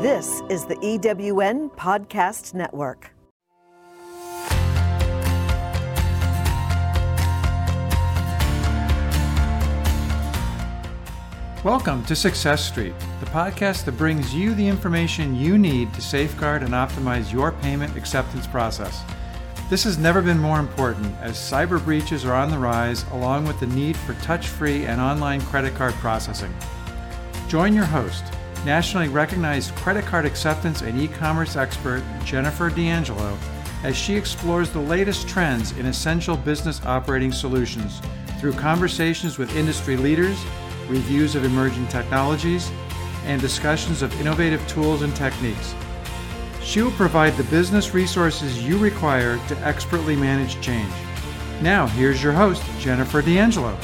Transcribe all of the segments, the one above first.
This is the EWN Podcast Network. Welcome to Success Street, the podcast that brings you the information you need to safeguard and optimize your payment acceptance process. This has never been more important as cyber breaches are on the rise, along with the need for touch free and online credit card processing. Join your host, nationally recognized credit card acceptance and e commerce expert Jennifer D'Angelo, as she explores the latest trends in essential business operating solutions through conversations with industry leaders, reviews of emerging technologies, and discussions of innovative tools and techniques. She will provide the business resources you require to expertly manage change. Now, here's your host, Jennifer D'Angelo.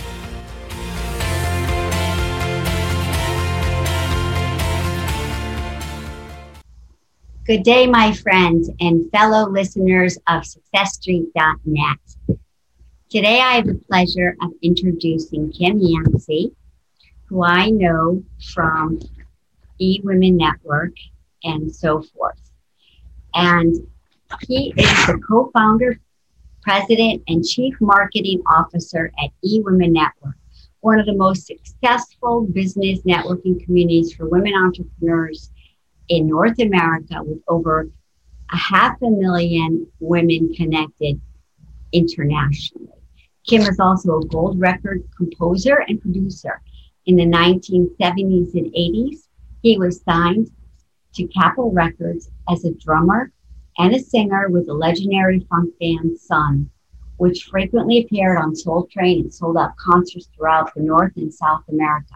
Good day, my friends and fellow listeners of SuccessStreet.net. Today, I have the pleasure of introducing Kym Yancey, who I know from E Women Network and so forth. And he is the co founder, president, and chief marketing officer at E Women Network, one of the most successful business networking communities for women entrepreneurs in North America with over a half a million women connected internationally. Kym is also a gold record composer and producer. In the 1970s and 80s, he was signed to Capitol Records as a drummer and a singer with the legendary funk band Sun, which frequently appeared on Soul Train and sold out concerts throughout the North and South America.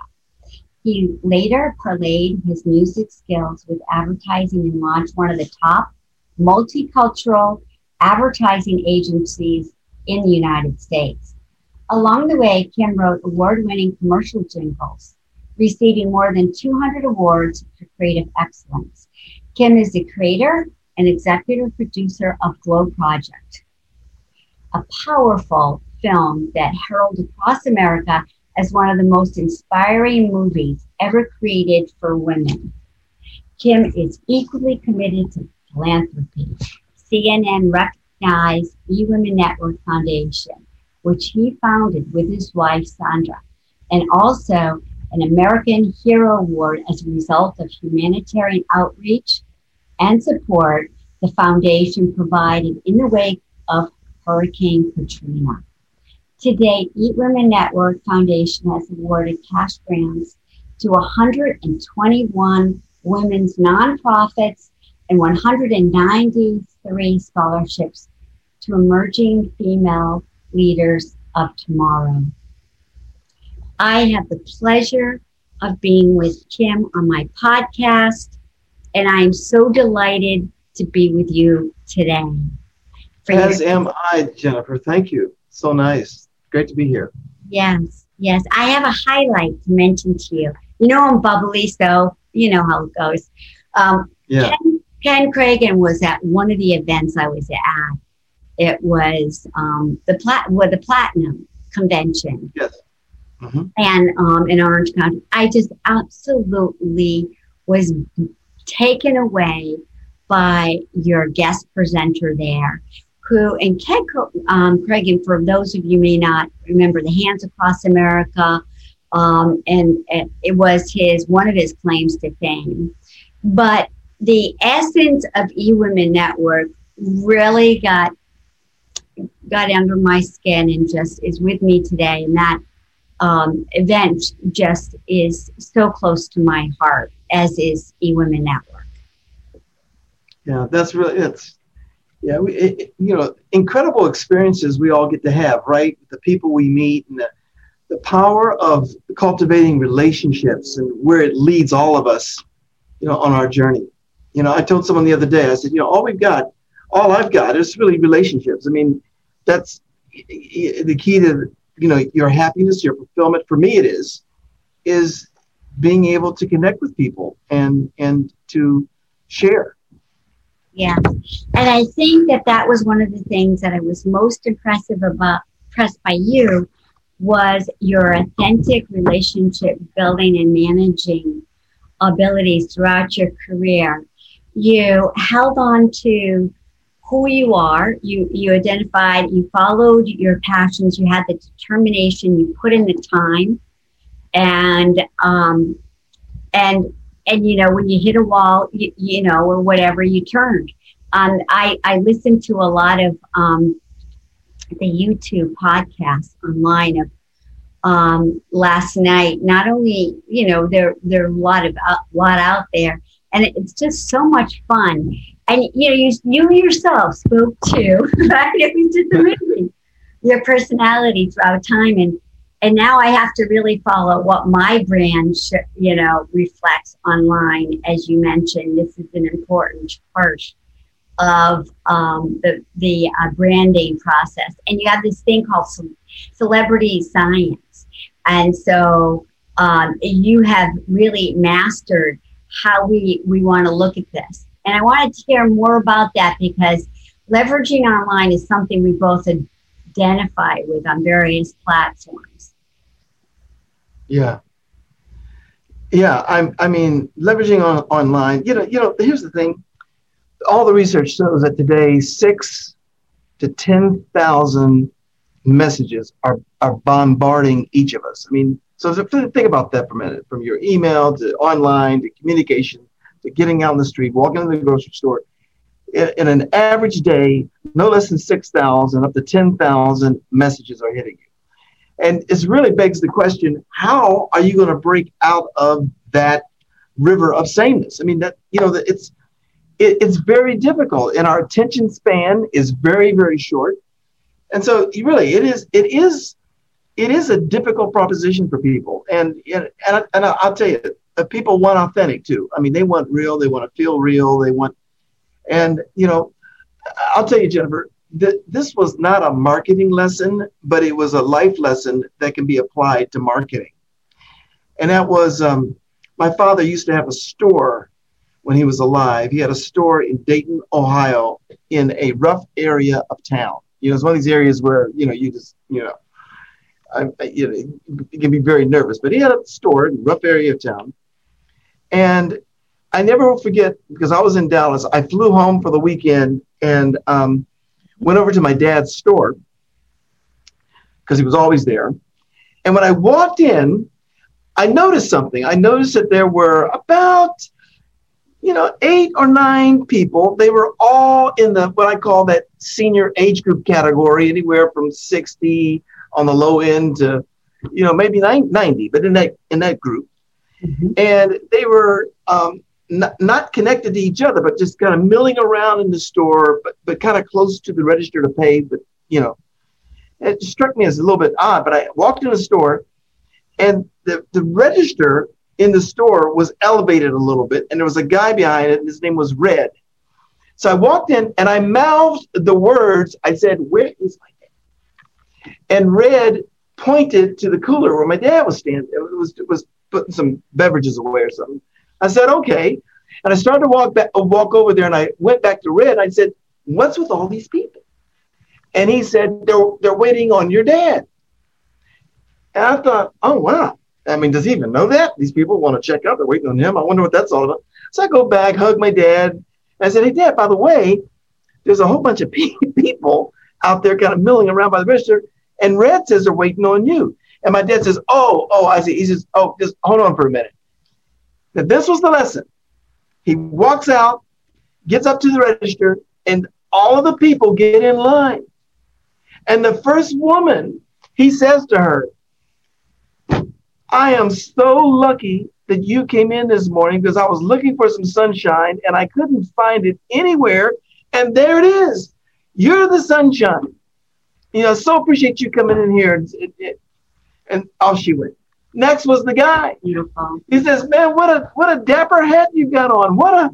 He later parlayed his music skills with advertising and launched one of the top multicultural advertising agencies in the United States. Along the way, Kym wrote award winning commercial jingles, receiving more than 200 awards for creative excellence. Kym is the creator and executive producer of Glow Project, a powerful film that heralded across America as one of the most inspiring movies ever created for women. Kym is equally committed to philanthropy. CNN recognized E Women Network Foundation, which he founded with his wife Sandra, and also an American Hero Award as a result of humanitarian outreach and support the foundation provided in the wake of Hurricane Katrina. To date, eWomen Network Foundation has awarded cash grants to 121 women's nonprofits and 193 scholarships to emerging female leaders of tomorrow. I have the pleasure of being with Kym on my podcast, and I'm so delighted to be with you today. As am I, Jennifer. Thank you. So nice. Great to be here. Yes, yes. I have a highlight to mention to you. You know I'm bubbly, so you know how it goes. Um, yeah. Ken, Ken Kragen was at one of the events I was at. It was um, the plat well, the platinum convention. Yes. Mm-hmm. And um, in Orange County, I just absolutely was taken away by your guest presenter there and Ken um, Kragen, for those of you may not remember, the Hands Across America, um, and, and it was his one of his claims to fame. But the essence of eWomen Network really got got under my skin and just is with me today. And that um, event just is so close to my heart, as is eWomen Network. Yeah, that's really it's yeah, we, it, you know, incredible experiences we all get to have, right? The people we meet and the, the power of cultivating relationships and where it leads all of us, you know, on our journey. You know, I told someone the other day, I said, you know, all we've got, all I've got is really relationships. I mean, that's the key to, you know, your happiness, your fulfillment. For me, it is, is being able to connect with people and, and to share yeah. And I think that that was one of the things that I was most impressive about, impressed by you was your authentic relationship building and managing abilities throughout your career, you held on to who you are. You you identified, you followed your passions, you had the determination, you put in the time, and um, and and you know when you hit a wall, you, you know or whatever, you turned. Um, I I listened to a lot of um, the YouTube podcasts online of um, last night. Not only you know there there are a lot of a uh, lot out there, and it's just so much fun. And you know you you yourself spoke to right? It was just amazing your personality throughout time and and now I have to really follow what my brand, sh- you know, reflects online. As you mentioned, this is an important part of um, the the uh, branding process. And you have this thing called ce- celebrity science, and so um, you have really mastered how we we want to look at this. And I wanted to hear more about that because leveraging online is something we both identify with on various platforms. Yeah. Yeah, I'm, I mean, leveraging on online, you know, you know, here's the thing. All the research shows that today, six to 10,000 messages are, are bombarding each of us. I mean, so think about that for a minute from your email to online to communication to getting out in the street, walking to the grocery store. In, in an average day, no less than 6,000 up to 10,000 messages are hitting you. And it really begs the question how are you going to break out of that river of sameness? I mean, that, you know, it's, it, it's very difficult and our attention span is very, very short. And so really it is, it is, it is a difficult proposition for people. And, and, and I'll tell you, people want authentic too. I mean, they want real, they want to feel real, they want, and, you know, I'll tell you, Jennifer, th- this was not a marketing lesson, but it was a life lesson that can be applied to marketing. And that was um, my father used to have a store when he was alive. He had a store in Dayton, Ohio, in a rough area of town. You know, it's one of these areas where you know you just you know, I, you know, you can be very nervous. But he had a store in a rough area of town, and I never will forget because I was in Dallas. I flew home for the weekend and um, went over to my dad's store because he was always there. And when I walked in, I noticed something. I noticed that there were about, you know, eight or nine people. They were all in the what I call that senior age group category, anywhere from 60 on the low end to, you know, maybe 90, but in that in that group. Mm-hmm. And they were um, not, not connected to each other, but just kind of milling around in the store, but, but kind of close to the register to pay. But, you know, it struck me as a little bit odd. But I walked in the store and the, the register in the store was elevated a little bit. And there was a guy behind it, and his name was Red. So I walked in and I mouthed the words. I said, Where is my dad? And Red pointed to the cooler where my dad was standing. It was, it was putting some beverages away or something. I said, okay. And I started to walk back, walk over there, and I went back to Red. I said, what's with all these people? And he said, they're, they're waiting on your dad. And I thought, oh, wow. I mean, does he even know that? These people want to check out. They're waiting on him. I wonder what that's all about. So I go back, hug my dad. I said, hey, dad, by the way, there's a whole bunch of people out there kind of milling around by the register. And Red says they're waiting on you. And my dad says, oh, oh, I see. He says, oh, just hold on for a minute that this was the lesson. He walks out, gets up to the register, and all of the people get in line. And the first woman, he says to her, I am so lucky that you came in this morning because I was looking for some sunshine and I couldn't find it anywhere. And there it is. You're the sunshine. You know, so appreciate you coming in here. And, and off she went. Next was the guy. Beautiful. He says, "Man, what a what a dapper hat you got on. What a,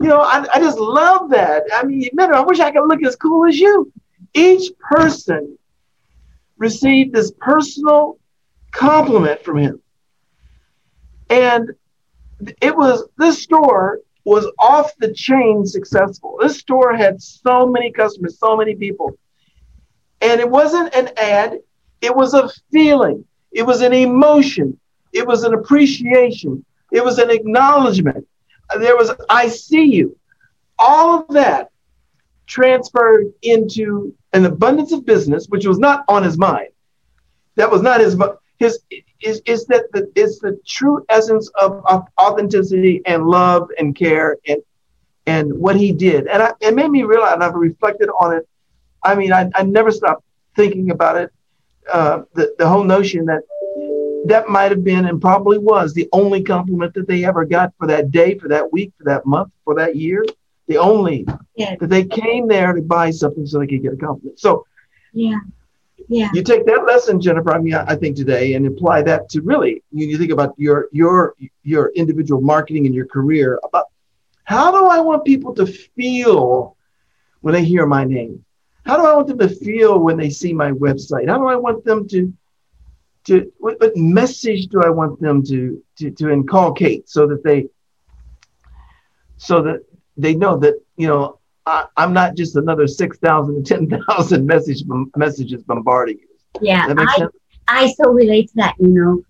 you know, I, I just love that. I mean, man, I wish I could look as cool as you." Each person received this personal compliment from him, and it was this store was off the chain successful. This store had so many customers, so many people, and it wasn't an ad; it was a feeling it was an emotion. It was an appreciation It was an acknowledgement. There was, I see you. All of that transferred into an abundance of business, which was not on his mind. That was not his, his, is, is that the, is the true essence of, of authenticity and love and care and, and what he did. And I, it made me realize, and I've reflected on it. I mean, I, I never stopped thinking about it. Uh, the, the whole notion that that might have been and probably was the only compliment that they ever got for that day, for that week, for that month, for that year. The only yeah. that they came there to buy something so they could get a compliment. So, yeah, yeah. You take that lesson, Jennifer. I mean, I think today, and apply that to really. You, you think about your your your individual marketing and your career. About how do I want people to feel when they hear my name? How do I want them to feel when they see my website? How do I want them to to what, what message do I want them to, to to inculcate so that they so that they know that you know I, am not just another 6,000 to 10,000 message, messages bombarding you. Yeah, I, I so relate to that. You know,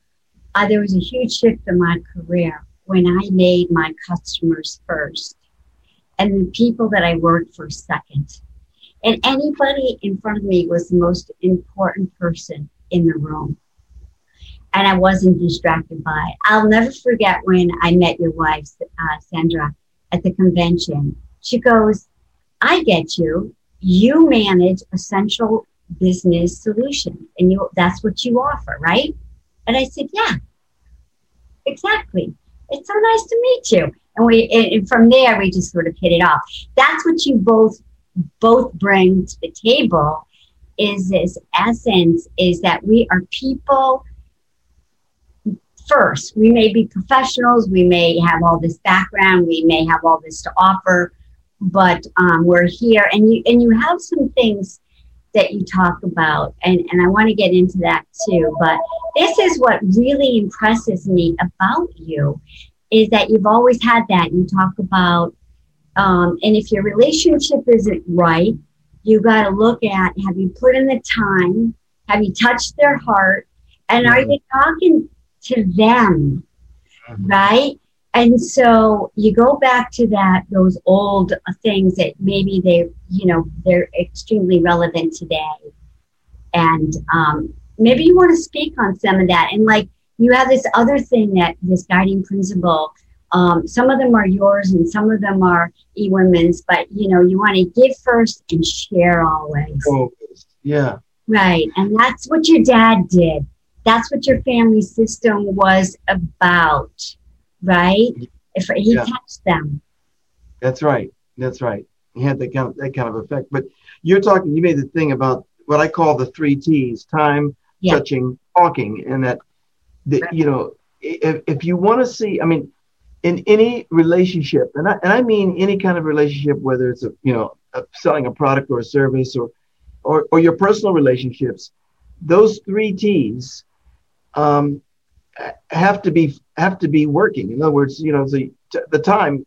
uh, there was a huge shift in my career when I made my customers first and the people that I worked for second. And anybody in front of me was the most important person in the room. And I wasn't distracted by it. I'll never forget when I met your wife, uh, Sandra, at the convention. She goes, I get you. You manage essential business solutions and you that's what you offer, right? And I said, Yeah, exactly. It's so nice to meet you. And we and from there we just sort of hit it off. That's what you both both bring to the table is this essence is that we are people first. We may be professionals, we may have all this background, we may have all this to offer, but um, we're here and you and you have some things that you talk about and, and i want to get into that too but this is what really impresses me about you is that you've always had that you talk about um, and if your relationship isn't right you got to look at have you put in the time? Have you touched their heart? And are you talking to them? Mm-hmm. right? And so you go back to that those old things that maybe they you know they're extremely relevant today. And um, maybe you want to speak on some of that. And like you have this other thing that this guiding principle um, some of them are yours and some of them are e-women's but you know you want to give first and share always oh, yeah right and that's what your dad did that's what your family system was about right? If he yeah. touched them. That's right. That's right. He had that kind of that kind of effect. But you're talking. You made the thing about what I call the three T's: time, yeah. touching, talking, and that. The, right. You know, if if you want to see, I mean, in any relationship, and I and I mean any kind of relationship, whether it's a you know a, selling a product or a service or or or your personal relationships, those three T's um, have to be have to be working. In other words, you know, the the time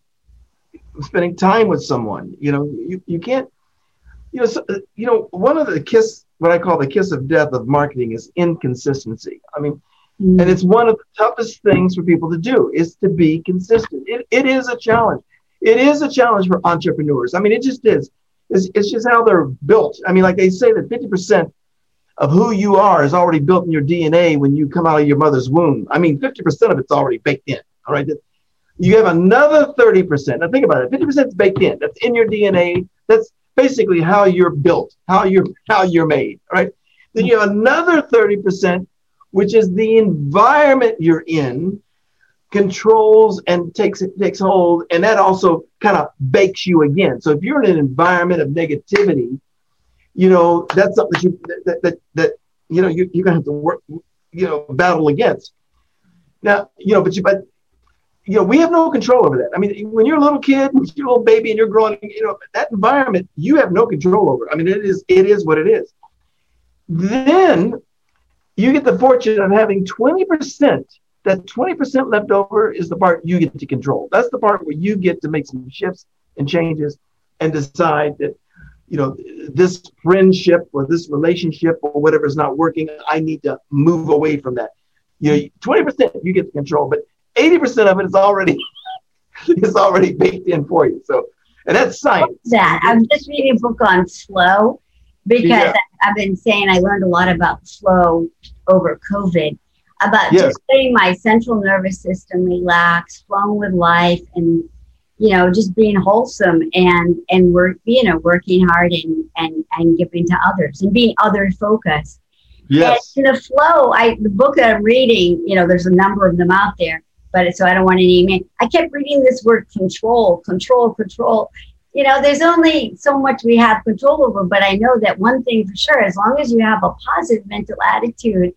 spending time with someone. You know, you, you can't. You know, so, you know, one of the kiss, what I call the kiss of death of marketing, is inconsistency. I mean, mm. and it's one of the toughest things for people to do is to be consistent. It, it is a challenge. It is a challenge for entrepreneurs. I mean, it just is. It's, it's just how they're built. I mean, like they say that 50% of who you are is already built in your DNA when you come out of your mother's womb. I mean, 50% of it's already baked in. All right. You have another 30%. Now think about it. 50% is baked in. That's in your DNA. That's basically how you're built, how you're how you're made. All right. Then you have another 30%, which is the environment you're in, controls and takes takes hold, and that also kind of bakes you again. So if you're in an environment of negativity, you know, that's something that you that that, that you know you, you're gonna have to work, you know, battle against. Now, you know, but you but you know, we have no control over that. I mean, when you're a little kid, you're a little baby, and you're growing, you know, that environment you have no control over. I mean, it is it is what it is. Then you get the fortune of having 20%. That 20% left over is the part you get to control. That's the part where you get to make some shifts and changes and decide that you know, this friendship or this relationship or whatever is not working, I need to move away from that. You know, 20% you get to control, but 80% of it is already is already baked in for you. So and that's science. That I'm just reading a book on flow because yeah. I've been saying I learned a lot about flow over COVID about yes. just letting my central nervous system relax, flowing with life, and you know just being wholesome and and work you know working hard and and and giving to others and being other focused. Yes. And the flow, I the book that I'm reading, you know, there's a number of them out there, but so I don't want to name it. I kept reading this word control, control, control. You know, there's only so much we have control over, but I know that one thing for sure, as long as you have a positive mental attitude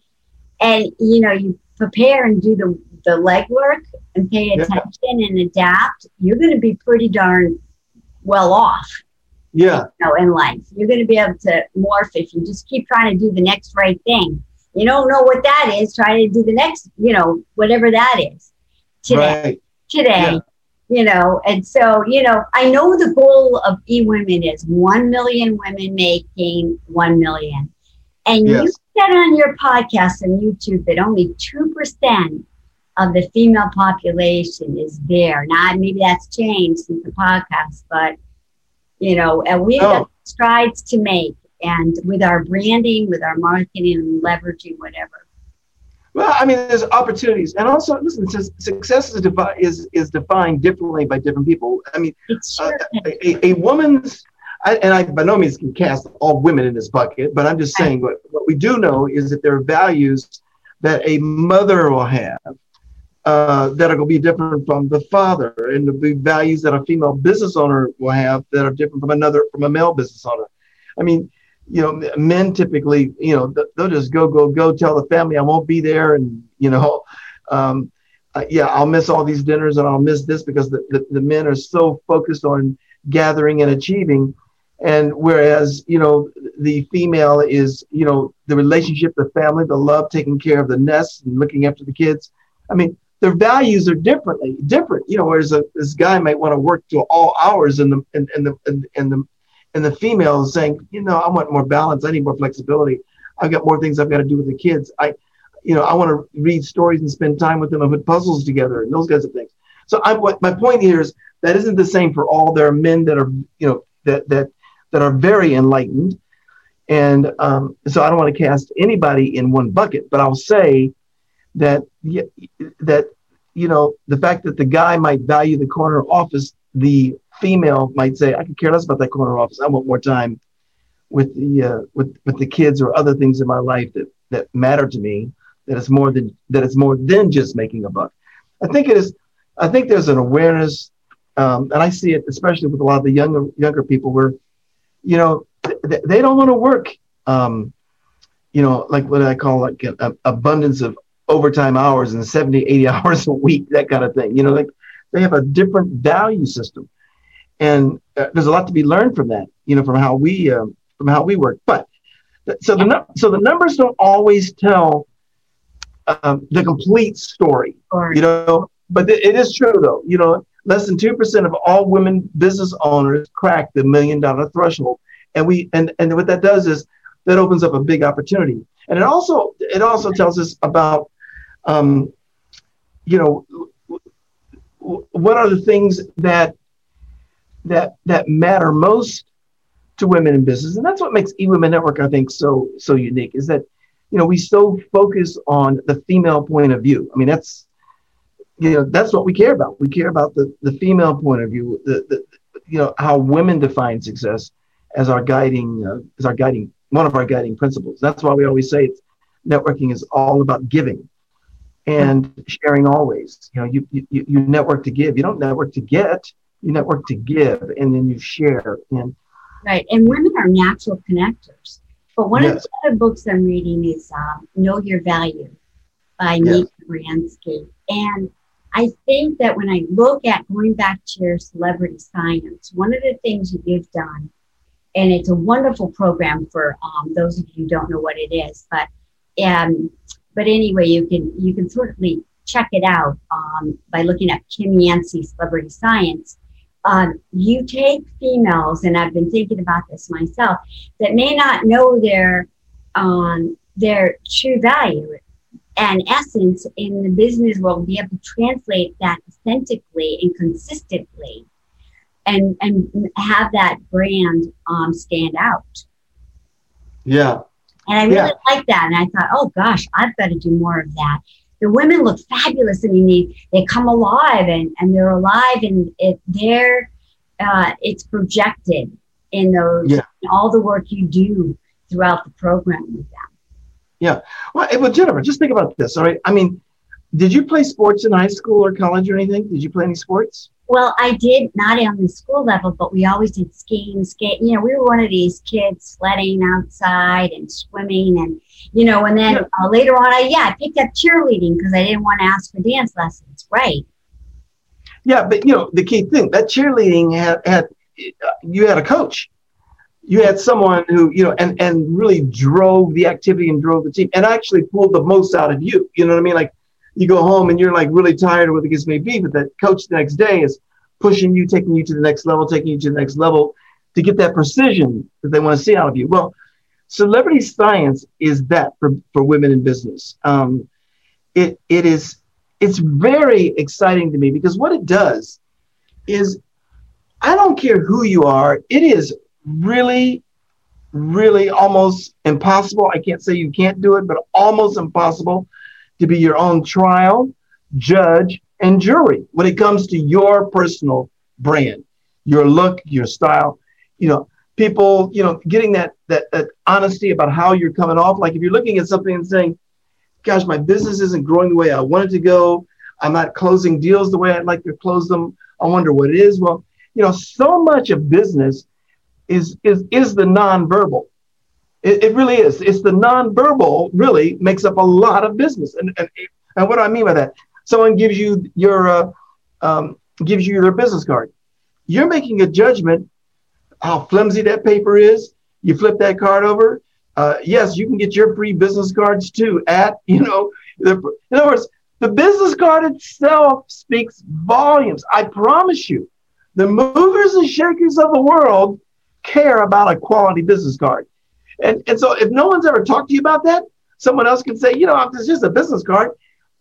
and you know you prepare and do the the legwork and pay attention yeah. and adapt, you're going to be pretty darn well off. Yeah. You know, in life, you're going to be able to morph if you just keep trying to do the next right thing. You don't know what that is. Try to do the next, you know, whatever that is today. Right. Today. Yeah. You know, and so, you know, I know the goal of eWomen is 1 million women making 1 million. And yes. you said on your podcast on YouTube that only 2% of the female population is there. Now, maybe that's changed since the podcast, but you know, and we've oh. got strides to make, and with our branding, with our marketing, and leveraging whatever. Well, I mean, there's opportunities, and also, listen, success is, defi- is is defined differently by different people. I mean, uh, a, a, woman's I, and I by no means can cast all women in this bucket, but I'm just saying what, what we do know is that there are values that a mother will have uh, that are going to be different from the father, and the values that a female business owner will have that are different from another from a male business owner. I mean, you know, men typically, you know, they'll just go, go, go, tell the family I won't be there, and you know, um, uh, yeah, I'll miss all these dinners and I'll miss this because the, the, the men are so focused on gathering and achieving and whereas you know the female is you know the relationship the family the love taking care of the nest and looking after the kids i mean their values are differently different. You know, whereas a, this guy might want to work to all hours, and the and, the and the and the female is saying, you know, I want more balance. I need more flexibility. I've got more things I've got to do with the kids. I, you know, I want to read stories and spend time with them and put puzzles together and those kinds of things. So I, what my point here is that isn't the same for all. There are men that are, you know, that that that are very enlightened, and um, so I don't want to cast anybody in one bucket. But I'll say that that you know the fact that the guy might value the corner office, the female might say, "I could care less about that corner office. I want more time with the uh, with with the kids or other things in my life that that matter to me. That it's more than that it's more than just making a buck. I think it is. I think there's an awareness, um, and I see it especially with a lot of the younger younger people where, you know, th- they don't want to work. Um, you know, like what I call like an abundance of overtime hours and 70, 80 hours a week, that kind of thing. You know, like they have a different value system. And uh, there's a lot to be learned from that, you know, from how we, um, from how we work. But so the, so the numbers don't always tell um, the complete story, you know, but it is true though, you know, less than 2% of all women business owners crack the million dollar threshold. And we, and, and what that does is that opens up a big opportunity. And it also, it also tells us about um, you know, what are the things that that that matter most to women in business, and that's what makes eWomen Network, I think, so so unique. Is that you know we so focus on the female point of view. I mean, that's you know that's what we care about. We care about the the female point of view, the, the you know how women define success as our guiding uh, as our guiding one of our guiding principles. That's why we always say networking is all about giving and sharing always. You know, you, you, you network to give. You don't network to get. You network to give, and then you share. And right, and women are natural connectors. But one yes. of the other books I'm reading is um, Know Your Value by yes. Nate Ransky. And I think that when I look at going back to your celebrity science, one of the things that you've done, and it's a wonderful program for um, those of you who don't know what it is, but um, but anyway, you can you can certainly check it out um, by looking at Kym Yancey Celebrity Science. Um, you take females, and I've been thinking about this myself, that may not know their um, their true value, and essence in the business world, be able to translate that authentically and consistently and, and have that brand um, stand out. Yeah. And I really yeah. like that. And I thought, oh gosh, I've got to do more of that. The women look fabulous. and they, they come alive and, and they're alive and it, they're, uh, it's projected in those, yeah. in all the work you do throughout the program with them. Yeah. Well, well, Jennifer, just think about this. All right. I mean, did you play sports in high school or college or anything? Did you play any sports? Well, I did not on the school level, but we always did skiing, skate. You know, we were one of these kids sledding outside and swimming, and you know, and then uh, later on, I yeah, I picked up cheerleading because I didn't want to ask for dance lessons. Right. Yeah, but you know, the key thing that cheerleading had had you had a coach you had someone who you know and and really drove the activity and drove the team and actually pulled the most out of you you know what i mean like you go home and you're like really tired or what the case may be but that coach the next day is pushing you taking you to the next level taking you to the next level to get that precision that they want to see out of you well celebrity science is that for, for women in business um, it, it is it's very exciting to me because what it does is i don't care who you are it is really, really almost impossible. I can't say you can't do it, but almost impossible to be your own trial, judge, and jury when it comes to your personal brand, your look, your style. You know, people, you know, getting that that that honesty about how you're coming off. Like if you're looking at something and saying, "Gosh, my business isn't growing the way I want it to go. I'm not closing deals the way I'd like to close them. I wonder what it is." Well, you know, so much of business is is is the nonverbal. It, it really is. It's the nonverbal really makes up a lot of business. And and, and what do I mean by that? Someone gives you your uh, um, gives you their business card. You're making a judgment how flimsy that paper is. You flip that card over. Uh, yes, you can get your free business cards too. At you know, the, in other words, the business card itself speaks volumes. I promise you, the movers and shakers of the world care about a quality business card. And, and so if no one's ever talked to you about that, someone else can say, you know, it's just a business card.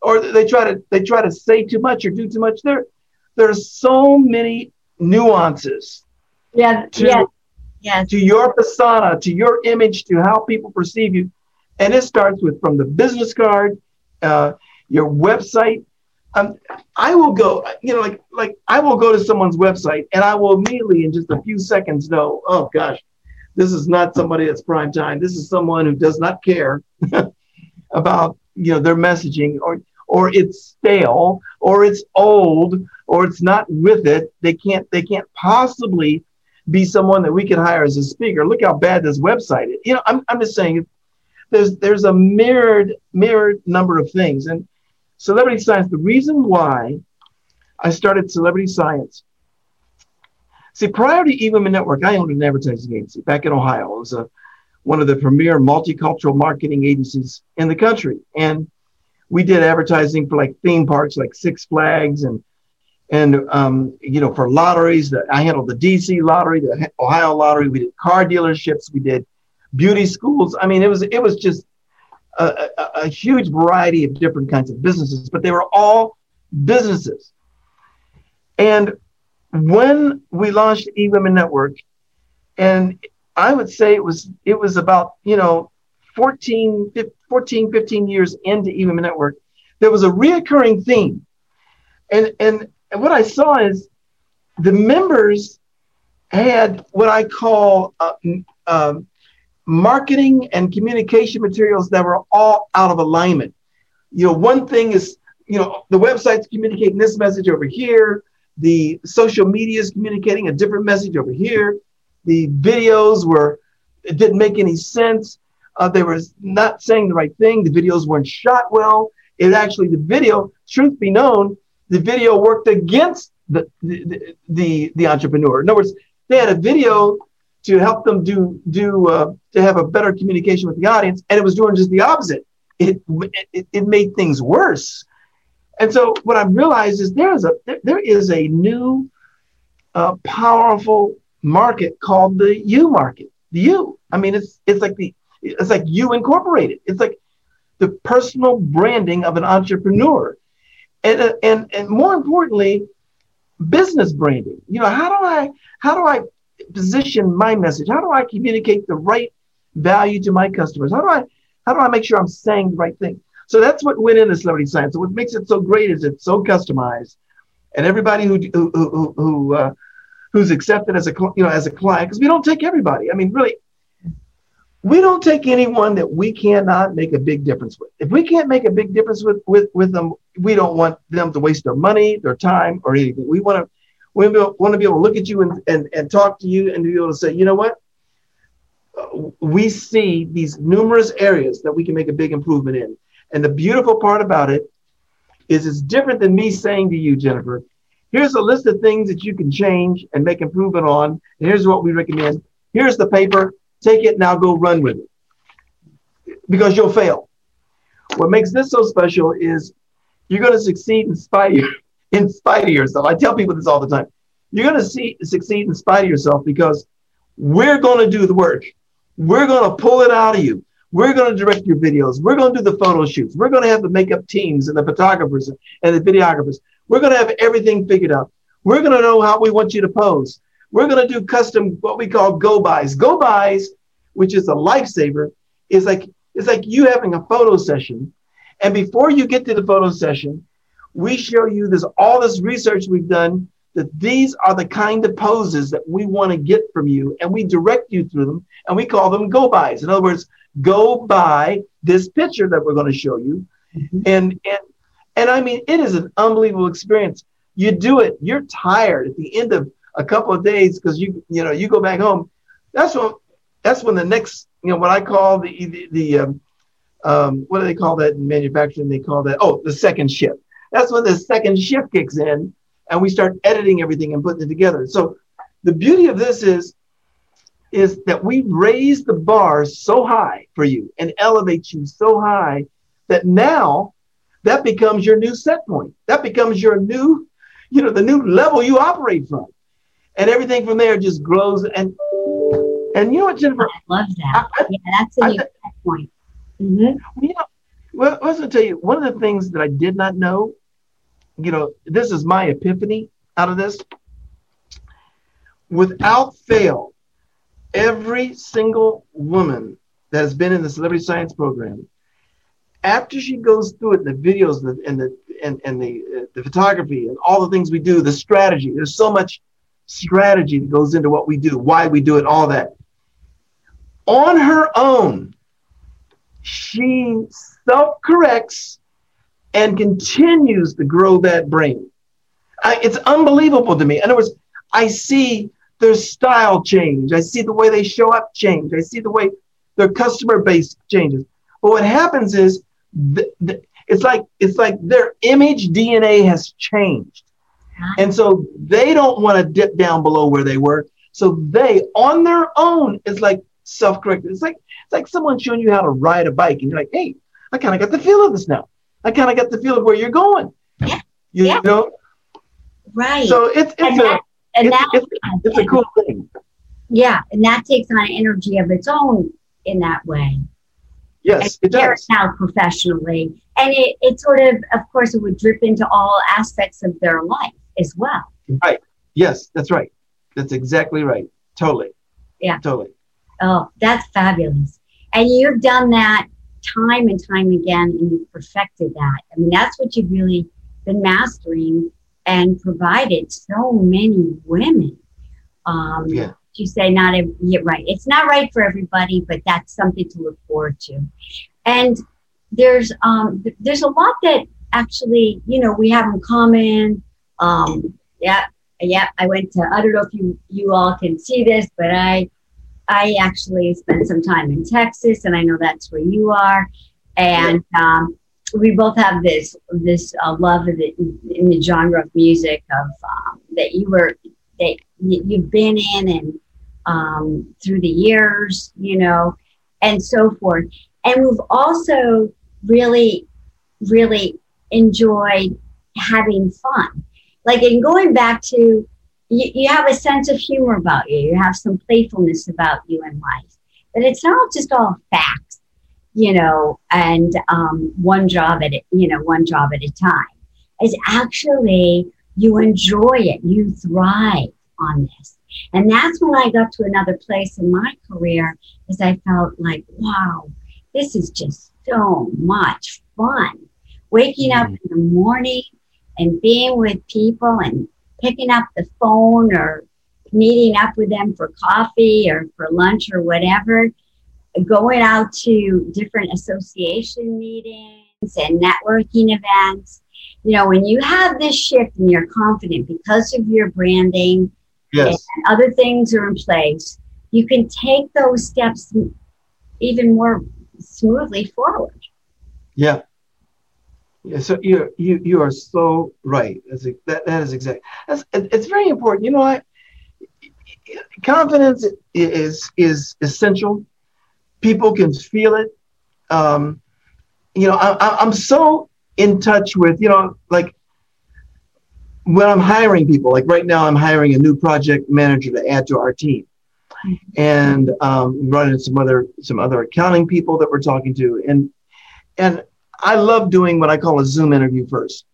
Or they try to they try to say too much or do too much. There there are so many nuances. Yeah. To, yeah. Yes. To your persona, to your image, to how people perceive you. And it starts with from the business card, uh, your website, um, I will go, you know, like like I will go to someone's website and I will immediately in just a few seconds know, oh gosh, this is not somebody that's prime time. This is someone who does not care about you know their messaging or or it's stale or it's old or it's not with it. They can't they can't possibly be someone that we could hire as a speaker. Look how bad this website is. You know, I'm I'm just saying there's there's a mirrored mirrored number of things and Celebrity Science, the reason why I started Celebrity Science. See, prior to eWomen Network, I owned an advertising agency back in Ohio. It was a, one of the premier multicultural marketing agencies in the country. And we did advertising for like theme parks like Six Flags and and um, you know for lotteries I handled the DC lottery, the Ohio lottery. We did car dealerships. We did beauty schools. I mean, it was it was just a, a, a huge variety of different kinds of businesses, but they were all businesses. And when we launched eWomen Network, and I would say it was it was about you know 14, 14 15 years into eWomen Network, there was a reoccurring theme, and and, what I saw is the members had what I call uh, um, marketing and communication materials that were all out of alignment. You know, one thing is, you know, the website's communicating this message over here, the social media is communicating a different message over here, the videos were, it didn't make any sense. Uh, they were not saying the right thing. The videos weren't shot well. It actually, the video, truth be known, the video worked against the, the, the, the entrepreneur. In other words, they had a video to help them do do uh, to have a better communication with the audience, and it was doing just the opposite. It it, it made things worse. And so what I've realized is there is a there is a new uh, powerful market called the U market. The U. I mean, it's it's like the it's like U Incorporated. It's like the personal branding of an entrepreneur. And, uh, and, and more importantly, business branding. You know, how do I how do I position my message? How do I communicate the right value to my customers? How do I how do I make sure I'm saying the right thing? So that's what went into celebrity science. So what makes it so great is it's so customized, and everybody who who who, who uh, who's accepted as a you know as a client because we don't take everybody. I mean, really, we don't take anyone that we cannot make a big difference with. If we can't make a big difference with with, with them, we don't want them to waste their money, their time, or anything. We want to we want to be able to look at you and, and, and talk to you and be able to say, you know what? We see these numerous areas that we can make a big improvement in. And the beautiful part about it is it's different than me saying to you, Jennifer, here's a list of things that you can change and make improvement on. And here's what we recommend. Here's the paper. Take it now go run with it because you'll fail. What makes this so special is you're going to succeed in spite of in spite of yourself. I tell people this all the time. You're going to see succeed in spite of yourself because we're going to do the work. We're going to pull it out of you. We're going to direct your videos. We're going to do the photo shoots. We're going to have the makeup teams and the photographers and the videographers. We're going to have everything figured out. We're going to know how we want you to pose. We're going to do custom what we call go bys. Go bys, which is a lifesaver, is like it's like you having a photo session. And before you get to the photo session, we show you this all this research we've done that these are the kind of poses that we want to get from you and we direct you through them and we call them go bys in other words go by this picture that we're going to show you. Mm-hmm. and and and i mean it is an unbelievable experience. You do it you're tired at the end of a couple of days because you you know you go back home. That's when that's when the next you know what i call the the, the um, um, what do they call that in manufacturing? They call that oh the second shift. That's when the second shift kicks in and we start editing everything and putting it together. So the beauty of this is, is that we raise the bar so high for you and elevate you so high that now that becomes your new set point. That becomes your new, you know, the new level you operate from. And everything from there just grows. And and you know what, Jennifer? I love that. I, yeah, that's a new set point. Mm-hmm. You know, well, I was going to tell you one of the things that I did not know. You know, this is my epiphany out of this. Without fail, every single woman that has been in the celebrity science program, after she goes through it, the videos and the and, and the uh, the photography and all the things we do, the strategy. There's so much strategy that goes into what we do, why we do it, all that. On her own, she self corrects and continues to grow that brain. I, it's unbelievable to me. In other words, I see their style change. I see the way they show up change. I see the way their customer base changes. But what happens is th- th- it's like it's like their image DNA has changed. And so they don't want to dip down below where they were. So they on their own is like self-corrected. It's like it's like someone showing you how to ride a bike and you're like, hey, I kind of got the feel of this now. I kind of got the feel of where you're going. Yeah. You, yeah. know? Right. So it's, it's, and a, that, and it's, that, it's, it's a cool thing. Yeah. And that takes on energy of its own in that way. Yes, it does. now professionally. And it, it sort of, of course, it would drip into all aspects of their life as well. Right. Yes, that's right. That's exactly right. Totally. Yeah. Totally. Oh, that's fabulous. And you've done that time and time again and you've perfected that. I mean, that's what you've really been mastering and provided so many women. Um, yeah. You say not every, yeah, right. It's not right for everybody, but that's something to look forward to. And there's um, there's a lot that actually you know we have in common. Um, yeah, yeah. I went to. I don't know if you you all can see this, but I I actually spent some time in Texas, and I know that's where you are. And um, we both have this this uh, love of the, in the genre of music of um, that you were that you've been in and um, through the years, you know, and so forth. And we've also really, really enjoyed having fun. Like in going back to you, you have a sense of humor about you. You have some playfulness about you in life. But it's not just all facts. you know, and um, one job at you know, one job at a time. Is actually you enjoy it, you thrive on this. And that's when I got to another place in my career is I felt like, wow, this is just so much fun. Waking up mm. in the morning and being with people and picking up the phone or meeting up with them for coffee or for lunch or whatever, going out to different association meetings and networking events. You know, when you have this shift and you're confident because of your branding yes. and other things are in place, you can take those steps even more smoothly forward. Yeah. Yeah, so you're, you you are so right. That's a, that that is exact. That's, it's very important. You know, I confidence is is essential. People can feel it. Um, you know, I, I'm so in touch with you know like when I'm hiring people. Like right now, I'm hiring a new project manager to add to our team, and um, running some other some other accounting people that we're talking to, and and I love doing what I call a Zoom interview first.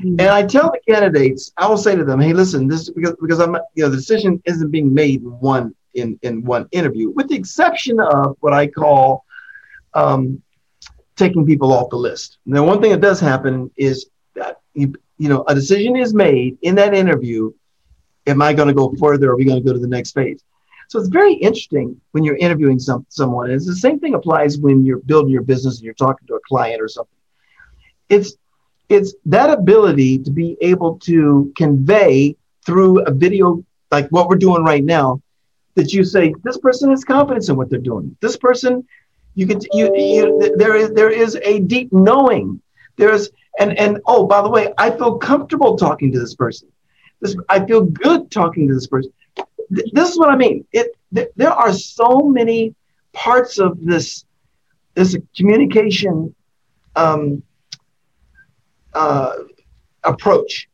Mm-hmm. And I tell the candidates, I will say to them, "Hey, listen, this because because I'm you know the decision isn't being made in one in in one interview, with the exception of what I call um, taking people off the list. Now, one thing that does happen is that you you know a decision is made in that interview. Am I going to go further? Or are we going to go to the next phase? So it's very interesting when you're interviewing some, someone. And it's the same thing applies when you're building your business and you're talking to a client or something. It's it's that ability to be able to convey through a video like what we're doing right now that you say this person has confidence in what they're doing. This person, you can you, you there is there is a deep knowing. There's and and oh by the way, I feel comfortable talking to this person. This I feel good talking to this person this is what I mean. It th- there are so many parts of this this communication um, uh, approach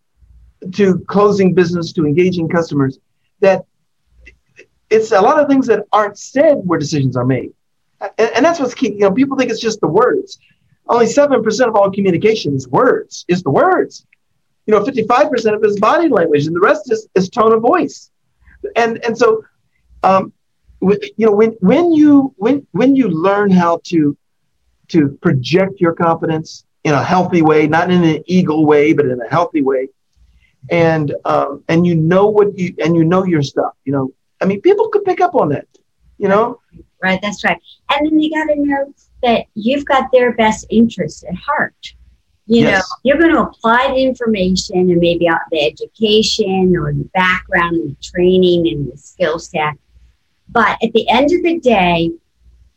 to closing business to engaging customers that it's a lot of things that aren't said where decisions are made. And, and that's what's key. You know people think it's just the words. Only 7% of all communication is words is the words. You know 55% of it is body language and the rest is, is tone of voice and and so um, you know when when you when when you learn how to to project your confidence in a healthy way not in an ego way but in a healthy way and um, and you know what you and you know your stuff you know i mean people could pick up on that you know? Right that's right. And then you got to know that you've got their best interests at heart you yes. know, you're going to apply the information and maybe the education or the background and the training and the skill set. But at the end of the day,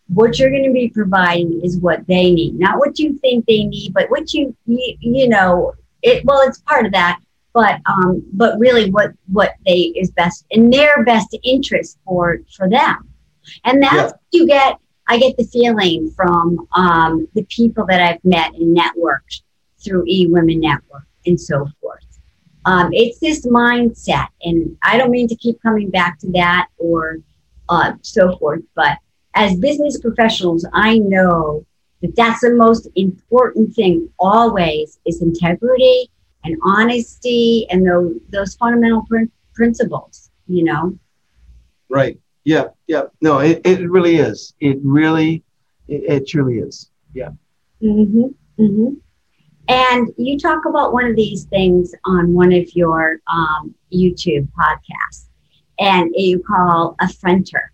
what you're going to be providing is what they need, not what you think they need, but what you you, you know. It well, it's part of that, but um, but really, what what they is best in their best interest for for them, and that's yeah. you get. I get the feeling from um, the people that I've met and networked through E Women Network and so forth. Um, it's this mindset, and I don't mean to keep coming back to that or uh, so forth, but as business professionals, I know that that's the most important thing always is integrity and honesty and those, those fundamental pr- principles, you know? Right. Yeah. Yeah. No, it, it really is. It really, it, it truly is. Yeah. Mm-hmm. Mm-hmm. And you talk about one of these things on one of your um, YouTube podcasts, and you call a frienter.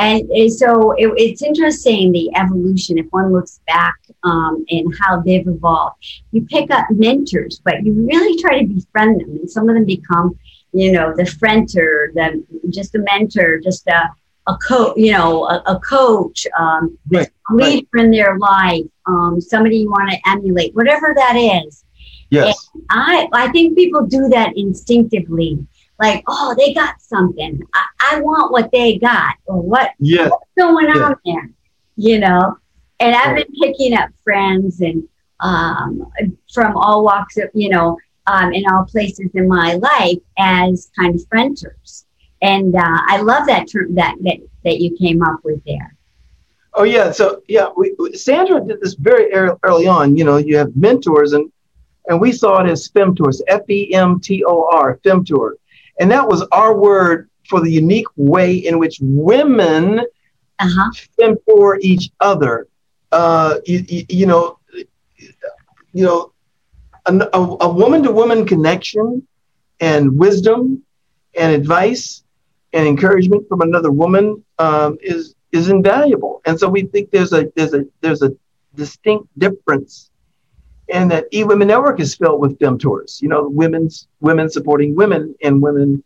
And so it, it's interesting the evolution. If one looks back um, and how they've evolved, you pick up mentors, but you really try to befriend them, and some of them become, you know, the frienter, the just a mentor, just a a coach, you know, a, a coach, um, right, leader right. in their life, um, somebody you want to emulate, whatever that is. Yes. And I, I think people do that instinctively. Like, oh, they got something. I, I want what they got, or what, yes. what's going on there, you know? And I've been picking up friends and um, from all walks of, you know, um, in all places in my life as kind of frienders. And uh, I love that term that, that that you came up with there. Oh yeah, so yeah, we, Sandra did this very early on. You know, you have mentors, and and we saw it as femtors, F E M T O R, femtor, and that was our word for the unique way in which women uh-huh. femtor each other. Uh, you, you, you know, you know, a, a woman to woman connection and wisdom and advice and encouragement from another woman um, is is invaluable. And so we think there's a there's a there's a distinct difference and that eWomen Network is filled with femtors, you know, women's women supporting women and women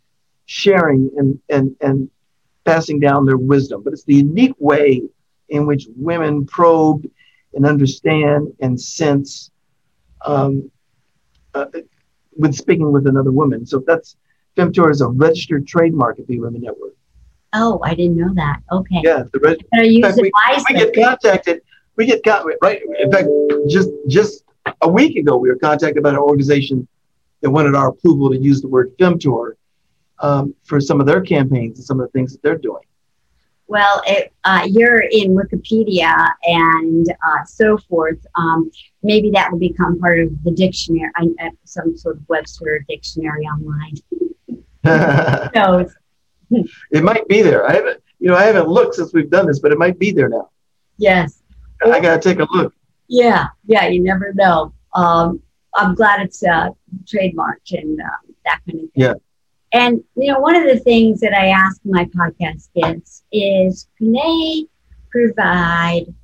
sharing and and and passing down their wisdom. But it's the unique way in which women probe and understand and sense um, uh, with speaking with another woman. So that's Femtor is a registered trademark of eWomen Network. Oh, I didn't know that. Okay. Yeah, the reg- Better use fact, we, we, get contacted. We get con- right. In fact, just just a week ago, we were contacted by an organization that wanted our approval to use the word Femtor um, for some of their campaigns and some of the things that they're doing. Well, it, uh, you're in Wikipedia and uh, so forth. Um, maybe that will become part of the dictionary, uh, some sort of Webster dictionary online. so it might be there. I haven't, you know, I haven't looked since we've done this, but it might be there now. Yes. I got to take a look. Yeah, yeah, you never know. Um, I'm glad it's uh, trademarked and uh, that kind of thing. Yeah. And you know, one of the things that I ask my podcast guests is, can they provide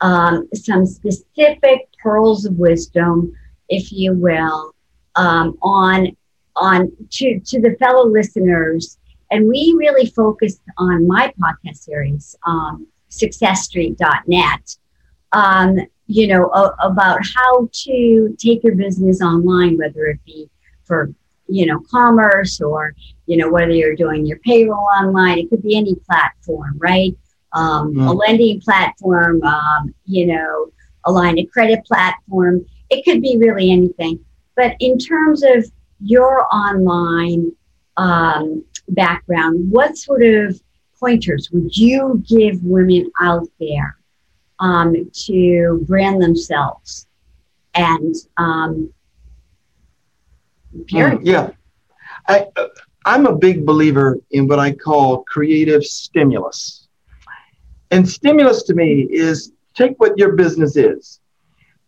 um, some specific pearls of wisdom, if you will, um, on on to to the fellow listeners? And we really focused on my podcast series, um, SuccessStreet.net. Um, you know, a, about how to take your business online, whether it be for you know, commerce or, you know, whether you're doing your payroll online, it could be any platform, right? Um, mm. A lending platform, um, you know, a line of credit platform. It could be really anything. But in terms of your online um, background, what sort of pointers would you give women out there um, to brand themselves and um. Mm, yeah. I, uh, I'm a big believer in what I call creative stimulus. And stimulus to me is take what your business is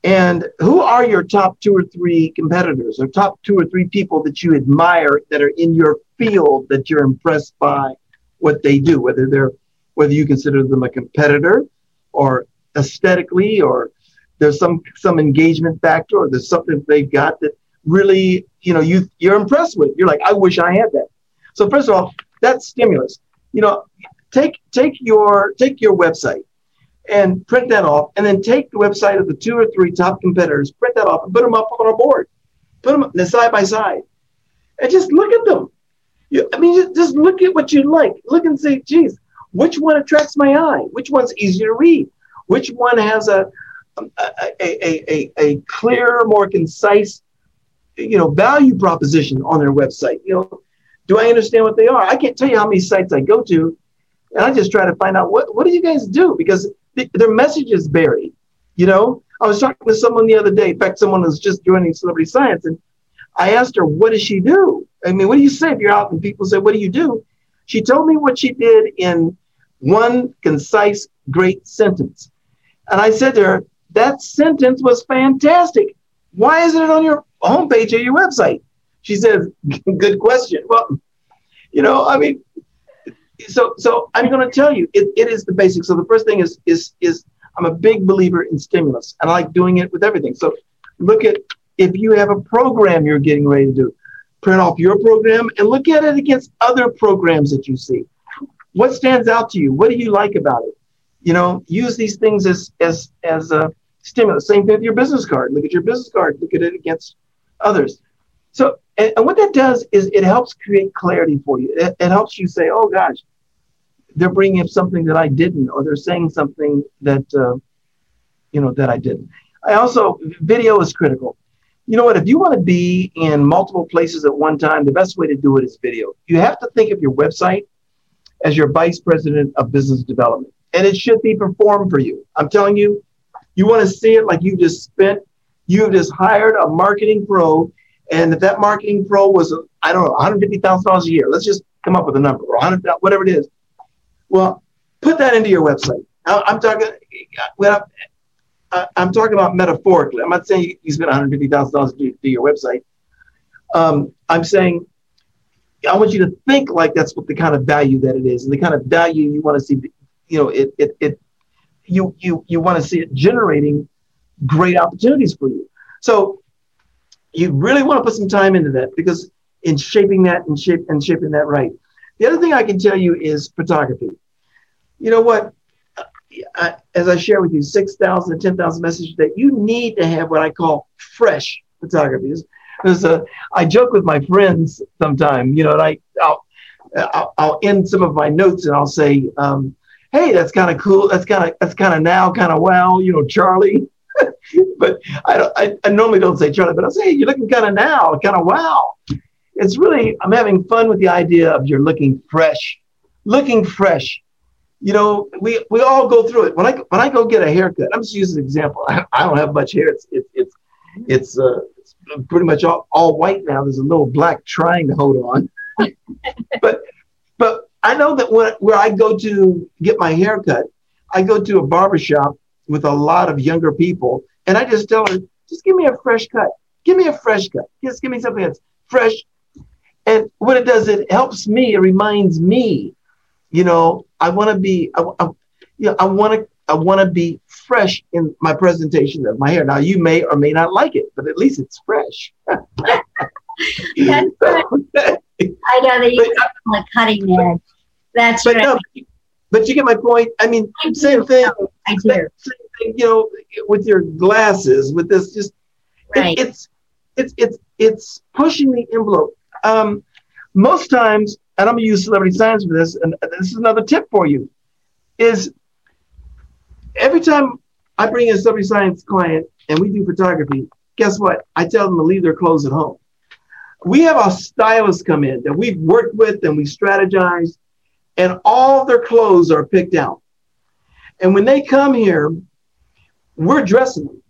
and who are your top two or three competitors or top two or three people that you admire that are in your field that you're impressed by what they do, whether they're whether you consider them a competitor or aesthetically or there's some some engagement factor or there's something they've got that really, you know, you you're impressed with. You're like, I wish I had that. So first of all, that's stimulus. You know, take take your take your website and print that off, and then take the website of the two or three top competitors, print that off, and put them up on our board, put them side by side, and just look at them. You, I mean, just, just look at what you like. Look and say, geez, which one attracts my eye? Which one's easier to read? Which one has a a, a, a, a clear, more concise you know, value proposition on their website. You know, do I understand what they are? I can't tell you how many sites I go to, and I just try to find out what what do you guys do because th- their message is buried. You know, I was talking to someone the other day. In fact, someone was just joining Celebrity Science, and I asked her, "What does she do?" I mean, what do you say if you're out and people say, "What do you do?" She told me what she did in one concise, great sentence, and I said to her, "That sentence was fantastic. Why isn't it on your homepage of your website? She says, good question. Well, you know, I mean, so so I'm going to tell you, it, it is the basics. So the first thing is is is I'm a big believer in stimulus, and I like doing it with everything. So look at if you have a program you're getting ready to do, print off your program and look at it against other programs that you see. What stands out to you? What do you like about it? You know, use these things as as as a stimulus. Same thing with your business card. Look at your business card. Look at it against others. So, and, and what that does is it helps create clarity for you. It, it helps you say, oh gosh, they're bringing up something that I didn't, or they're saying something that, uh, you know, that I didn't. I also, video is critical. You know what? If you want to be in multiple places at one time, the best way to do it is video. You have to think of your website as your vice president of business development. and it should be performed for you. I'm telling you, you want to see it like you just spent, you've just hired a marketing pro, and if that marketing pro was, I don't know, $150,000 a year, let's just come up with a number, or 100, whatever it is. Well, put that into your website. I'm talking, well, I'm talking about metaphorically. I'm not saying you spend $150,000 to do your website. Um, I'm saying I want you to think like that's what the kind of value that it is, and the kind of value you want to see. You know, it it, it you you you want to see it generating great opportunities for you. So you really want to put some time into that because in shaping that and shape and shaping that right. The other thing I can tell you is photography. You know what? I, as I share with you, 6,000 10,000 messages that you need to have what I call fresh photography. Because uh, I joke with my friends sometimes, you know, and I, I'll, I'll, I'll end some of my notes and I'll say, um, hey, that's kind of cool. That's kind of, that's kind of now, kind of wow, you know, Charlie. but I, don't, I, I, normally don't say Charlie, but I'll say, hey, you're looking kind of now, kind of wow. It's really, I'm having fun with the idea of you're looking fresh, looking fresh you know, we we all go through it. When I when I go get a haircut, I'm just using an example. I, I don't have much hair. It's it's it's it's, uh, it's pretty much all, all white now. There's a little black trying to hold on, but but I know that when where I go to get my haircut, I go to a barber shop with a lot of younger people, and I just tell her, just give me a fresh cut. Give me a fresh cut. Just give me something that's fresh. And what it does, it helps me. It reminds me you know, I want to be, I, I, you know, I want to, I want to be fresh in my presentation of my hair. Now, you may or may not like it, but at least it's fresh. That's I know that you are on cutting edge. That's right. No, but you get my point. I mean, I same thing. I do. Same, thing. You know, with your glasses, with this, just Right. it, it's it's it's it's pushing the envelope. Um, most times, and I'm gonna use celebrity science for this, and this is another tip for you, is every time I bring in a celebrity science client and we do photography, guess what? I tell them to leave their clothes at home. We have a stylist come in that we've worked with and we strategize, and all their clothes are picked out. And when they come here, we're dressing them.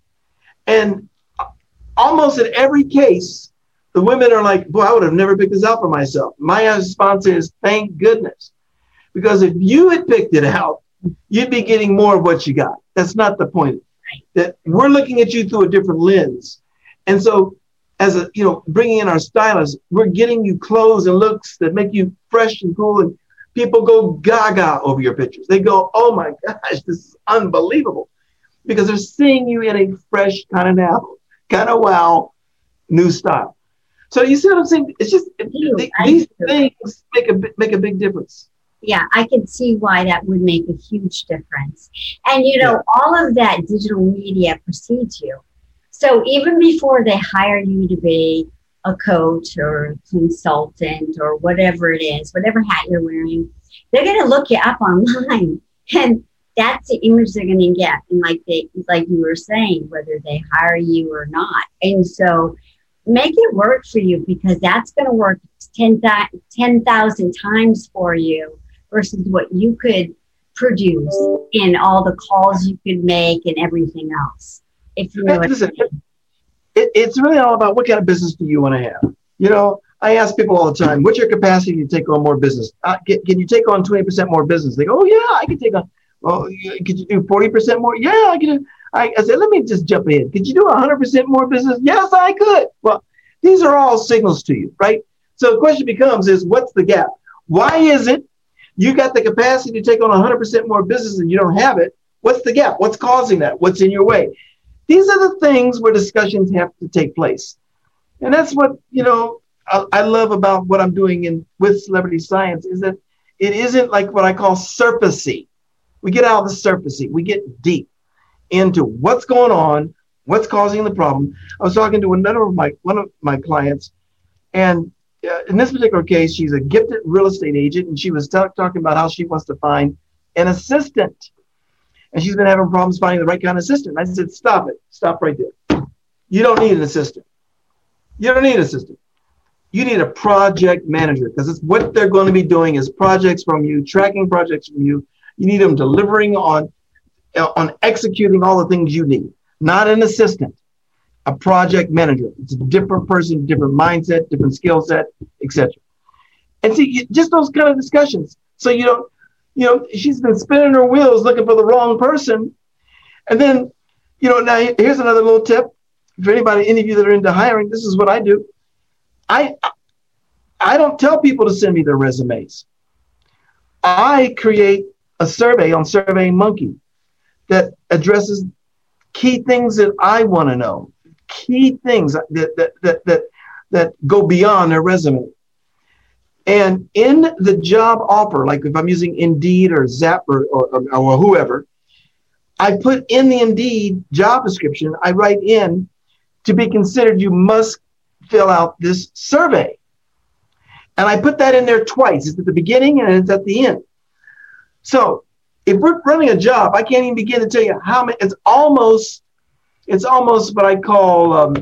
And almost in every case, the women are like, boy, I would have never picked this out for myself. My response is, thank goodness. Because if you had picked it out, you'd be getting more of what you got. That's not the point. That we're looking at you through a different lens. And so, as a, you know, bringing in our stylists, we're getting you clothes and looks that make you fresh and cool. And people go gaga over your pictures. They go, oh my gosh, this is unbelievable. Because they're seeing you in a fresh kind of now, kind of wow, new style. So you see what I'm saying? It's just do. these do. things make a make a big difference. Yeah, I can see why that would make a huge difference. And you know, all of that digital media precedes you. So even before they hire you to be a coach or a consultant or whatever it is, whatever hat you're wearing, they're going to look you up online, and that's the image they're going to get. And like they, like you were saying, whether they hire you or not, and so make it work for you because that's going to work 10,000 10,000 times for you versus what you could produce in all the calls you could make and everything else. If you know what I mean. It, it's really all about what kind of business do you want to have. You know, I ask people all the time, what's your capacity to take on more business? Uh, can, can you take on 20% more business? They go, oh, yeah, I can take on, well, could you do 40% more? Yeah, I can. I, I said, let me just jump in. Could you do 100% more business? Yes, I could. Well, these are all signals to you, right? So the question becomes is what's the gap? Why is it you got the capacity to take on 100% more business and you don't have it? What's the gap? What's causing that? What's in your way? These are the things where discussions have to take place. And that's what, you know, I, I love about what I'm doing in with celebrity science is that it isn't like what I call surfacey. We get out of the surfacey. We get deep into what's going on, what's causing the problem. I was talking to another of my one of my clients, and uh, in this particular case, she's a gifted real estate agent, and she was ta- talking about how she wants to find an assistant, and she's been having problems finding the right kind of assistant. I said, "Stop it! Stop right there! You don't need an assistant. You don't need an assistant. You need a project manager because it's what they're going to be doing is projects from you, tracking projects from you, You need them delivering on uh, on executing all the things you need, not an assistant, a project manager. It's a different person, different mindset, different skill set, etc. And see, just those kind of discussions. So you know, you know, she's been spinning her wheels looking for the wrong person, and then, you know, now here's another little tip for anybody, any of you that are into hiring. This is what I do. I I don't tell people to send me their resumes. I create a survey on SurveyMonkey that addresses key things that I want to know, key things that, that, that, that, that go beyond their resume. And in the job offer, like if I'm using Indeed or Zap or, or, or whoever, I put in the Indeed job description, I write in to be considered, you must fill out this survey. And I put that in there twice. It's at the beginning and it's at the end. So if we're running a job, I can't even begin to tell you how many. It's almost, it's almost what I call um,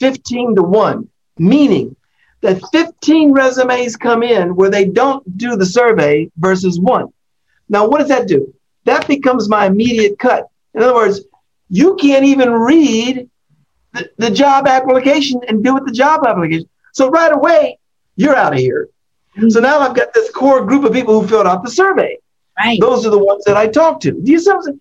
15 to one, meaning that 15 resumes come in where they don't do the survey versus one. Now, what does that do? That becomes my immediate cut. In other words, you can't even read the, the job application and do with the job application. So right away, you're out of here. Mm-hmm. So now I've got this core group of people who filled out the survey. Right. Those are the ones that I talk to. Do you something?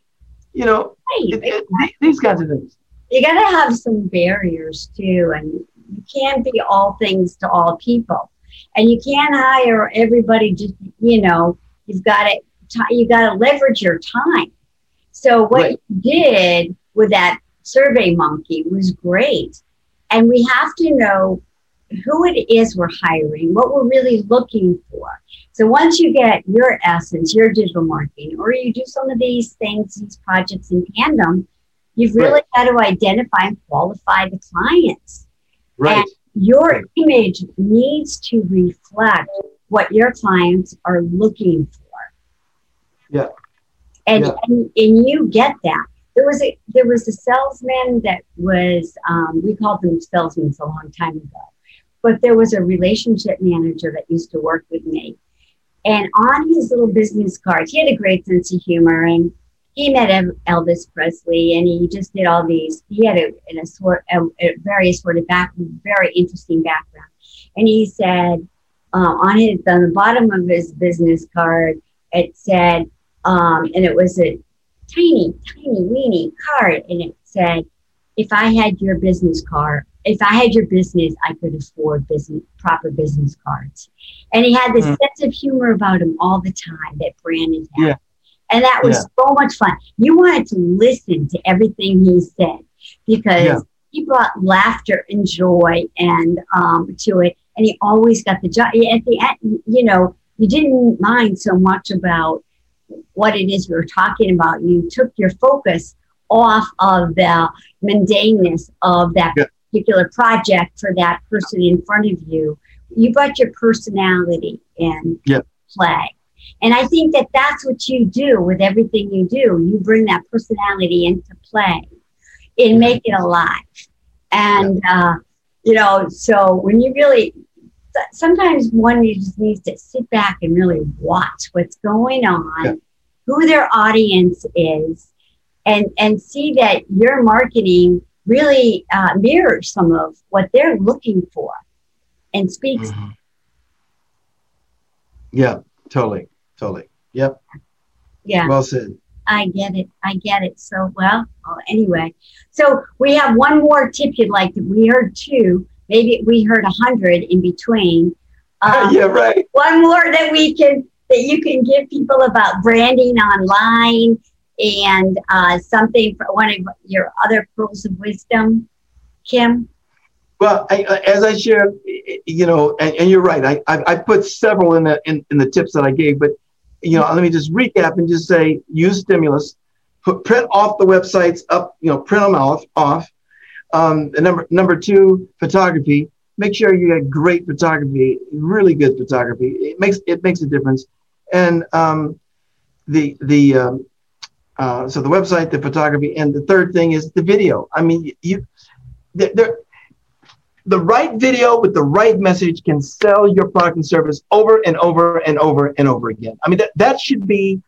You know, right. it, it, these kinds of things. You got to have some barriers too, and you can't be all things to all people, and you can't hire everybody. Just you know, you've got to you got to leverage your time. So what right. you did with that Survey Monkey was great, and we have to know who it is we're hiring, what we're really looking for. So once you get your essence, your digital marketing, or you do some of these things, these projects in tandem, you've really right. got to identify and qualify the clients. Right. And your image needs to reflect what your clients are looking for. Yeah. And, yeah. and, and you get that there was a there was a salesman that was um, we called them salesmen a long time ago but there was a relationship manager that used to work with me. And on his little business cards, he had a great sense of humor and he met Elvis Presley and he just did all these. He had a, a sort, a, a very sort of back, very interesting background. And he said uh, on his on the bottom of his business card, it said, um, and it was a tiny, tiny, weeny card, and it said, "If I had your business card, if I had your business, I could afford business proper business cards. And he had this mm-hmm. sense of humor about him all the time that Brandon had. Yeah. And that was yeah. so much fun. You wanted to listen to everything he said because yeah. he brought laughter and joy and um, to it. And he always got the job. At the end, you know, you didn't mind so much about what it is we were talking about. You took your focus off of the mundaneness of that yeah particular project for that person in front of you, you brought your personality in yep. play. And I think that that's what you do with everything you do. You bring that personality into play and make it alive. And, uh, you know, so when you really, sometimes one you just needs to sit back and really watch what's going on, yeah. who their audience is, and, and see that your marketing really uh, mirrors some of what they're looking for and speaks. Mm-hmm. Yeah, totally, totally. Yep. Yeah. Well said. I get it. I get it. So, well, well, anyway. So we have one more tip you'd like to, we heard two, maybe we heard a hundred in between. Um, yeah, right. One more that we can, that you can give people about branding online and uh, something for one of your other pearls of wisdom, Kym? Well, I, as I shared, you know, and, and you're right. I, I, I, put several in the in, in the tips that I gave, but you know, let me just recap and just say use stimulus, put print off the websites up, you know, print them off off. Um, number number two, photography. Make sure you get great photography, really good photography. It makes it makes a difference. And um, the the um, uh, so the website, the photography, and the third thing is the video. I mean, you, the right video with the right message can sell your product and service over and over and over and over again. I mean, that, that should be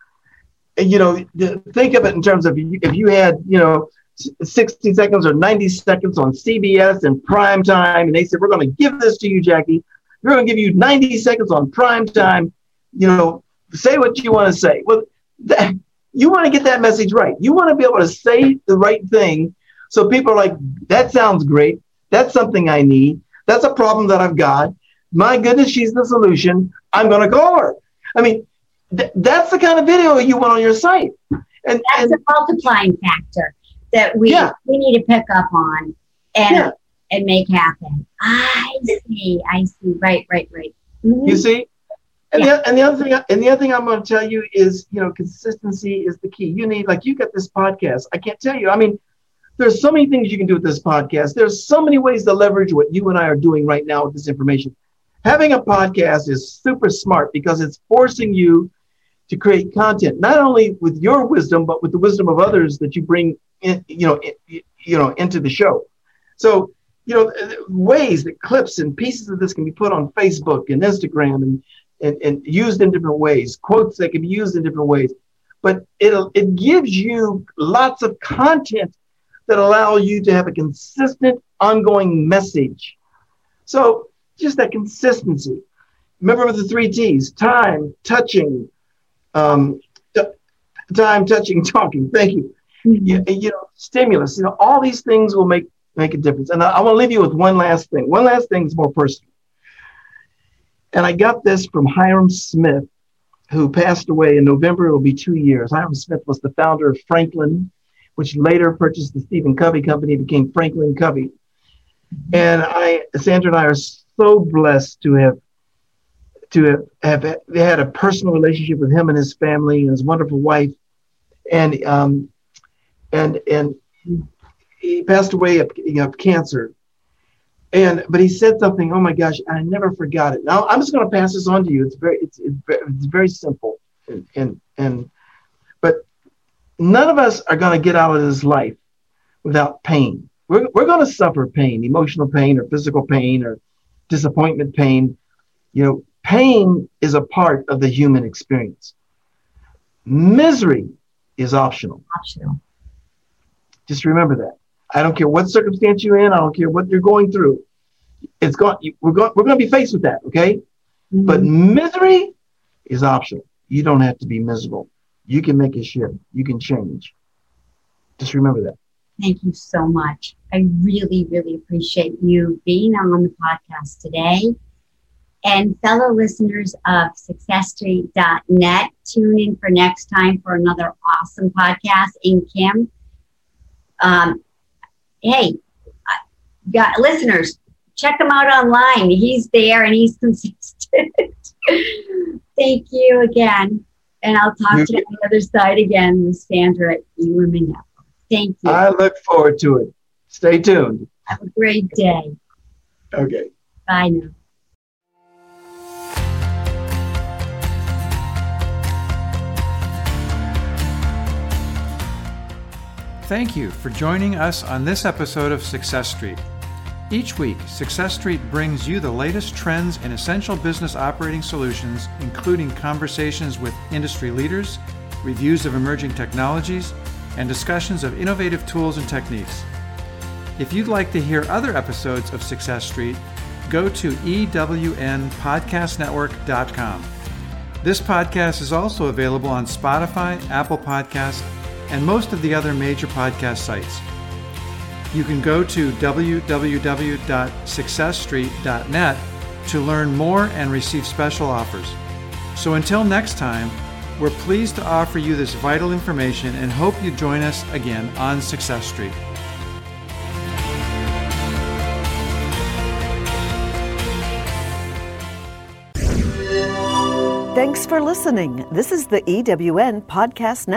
you know, think of it in terms of if you had, you know, 60 seconds or 90 seconds on CBS in prime time, and they said, We're going to give this to you, Jackie. We're going to give you 90 seconds on prime time. You know, say what you want to say. Well, that, you want to get that message right. You want to be able to say the right thing so people are like, That sounds great. That's something I need. That's a problem that I've got. My goodness, she's the solution. I'm going to call her. I mean, th- that's the kind of video you want on your site. And that's and, a multiplying factor that we yeah. we need to pick up on and yeah. and make happen. I see. I see. Right. Right. Right. Mm-hmm. You see. And, yeah. the, and the other thing, and the other thing I'm going to tell you is, you know, consistency is the key. You need, like, you got this podcast. I can't tell you. I mean, there's so many things you can do with this podcast. There's so many ways to leverage what you and I are doing right now with this information. Having a podcast is super smart because it's forcing you to create content, not only with your wisdom, but with the wisdom of others that you bring in, you know, in, you know, into the show. So, you know, ways that clips and pieces of this can be put on Facebook and Instagram and, and, and used in different ways, quotes that can be used in different ways. But it it gives you lots of content that allow you to have a consistent, ongoing message. So just that consistency. Remember the three T's: time, touching, um, t- time, touching, talking. Thank you. Mm-hmm. You, you, know, stimulus. You know, all these things will make make a difference. And I, I want to leave you with one last thing. One last thing is more personal. And I got this from Hyrum Smith, who passed away in November. It will be two years. Hyrum Smith was the founder of Franklin, which later purchased the Stephen Covey Company, became Franklin Covey. And I, Sandra and I are so blessed to have to have, have had a personal relationship with him and his family and his wonderful wife, and um, and and he passed away of, of cancer. And but he said something. Oh my gosh, I never forgot it. Now I'm just going to pass this on to you. It's very it's it's very, it's very simple, and, and and none of us are going to get out of this life without pain. We're, we're going to suffer pain, emotional pain or physical pain or disappointment pain. You know, pain is a part of the human experience. Misery is optional. Optional. Just remember that. I don't care what circumstance you're in. I don't care what you're going through. It's going. We're going. We're going to be faced with that. Okay. Mm-hmm. But misery is optional. You don't have to be miserable. You can make a shift. You can change. Just remember that. Thank you so much. I really, really appreciate you being on the podcast today. And fellow listeners of SuccessStreet.net, tune in for next time for another awesome podcast. And Kym, um, hey, got listeners, check him out online. He's there and he's consistent. Thank you again. And I'll talk mm-hmm. to you on the other side again with Sandra at eWomen Thank you. I look forward to it. Stay tuned. Have a great day. Okay. Bye now. Thank you for joining us on this episode of Success Street. Each week, Success Street brings you the latest trends in essential business operating solutions, including conversations with industry leaders, reviews of emerging technologies, and discussions of innovative tools and techniques. If you'd like to hear other episodes of Success Street, go to ewnpodcastnetwork.com. This podcast is also available on Spotify, Apple Podcasts, and most of the other major podcast sites. You can go to www.successstreet.net to learn more and receive special offers. So until next time, we're pleased to offer you this vital information and hope you join us again on Success Street. Thanks for listening. This is the EWN Podcast Network.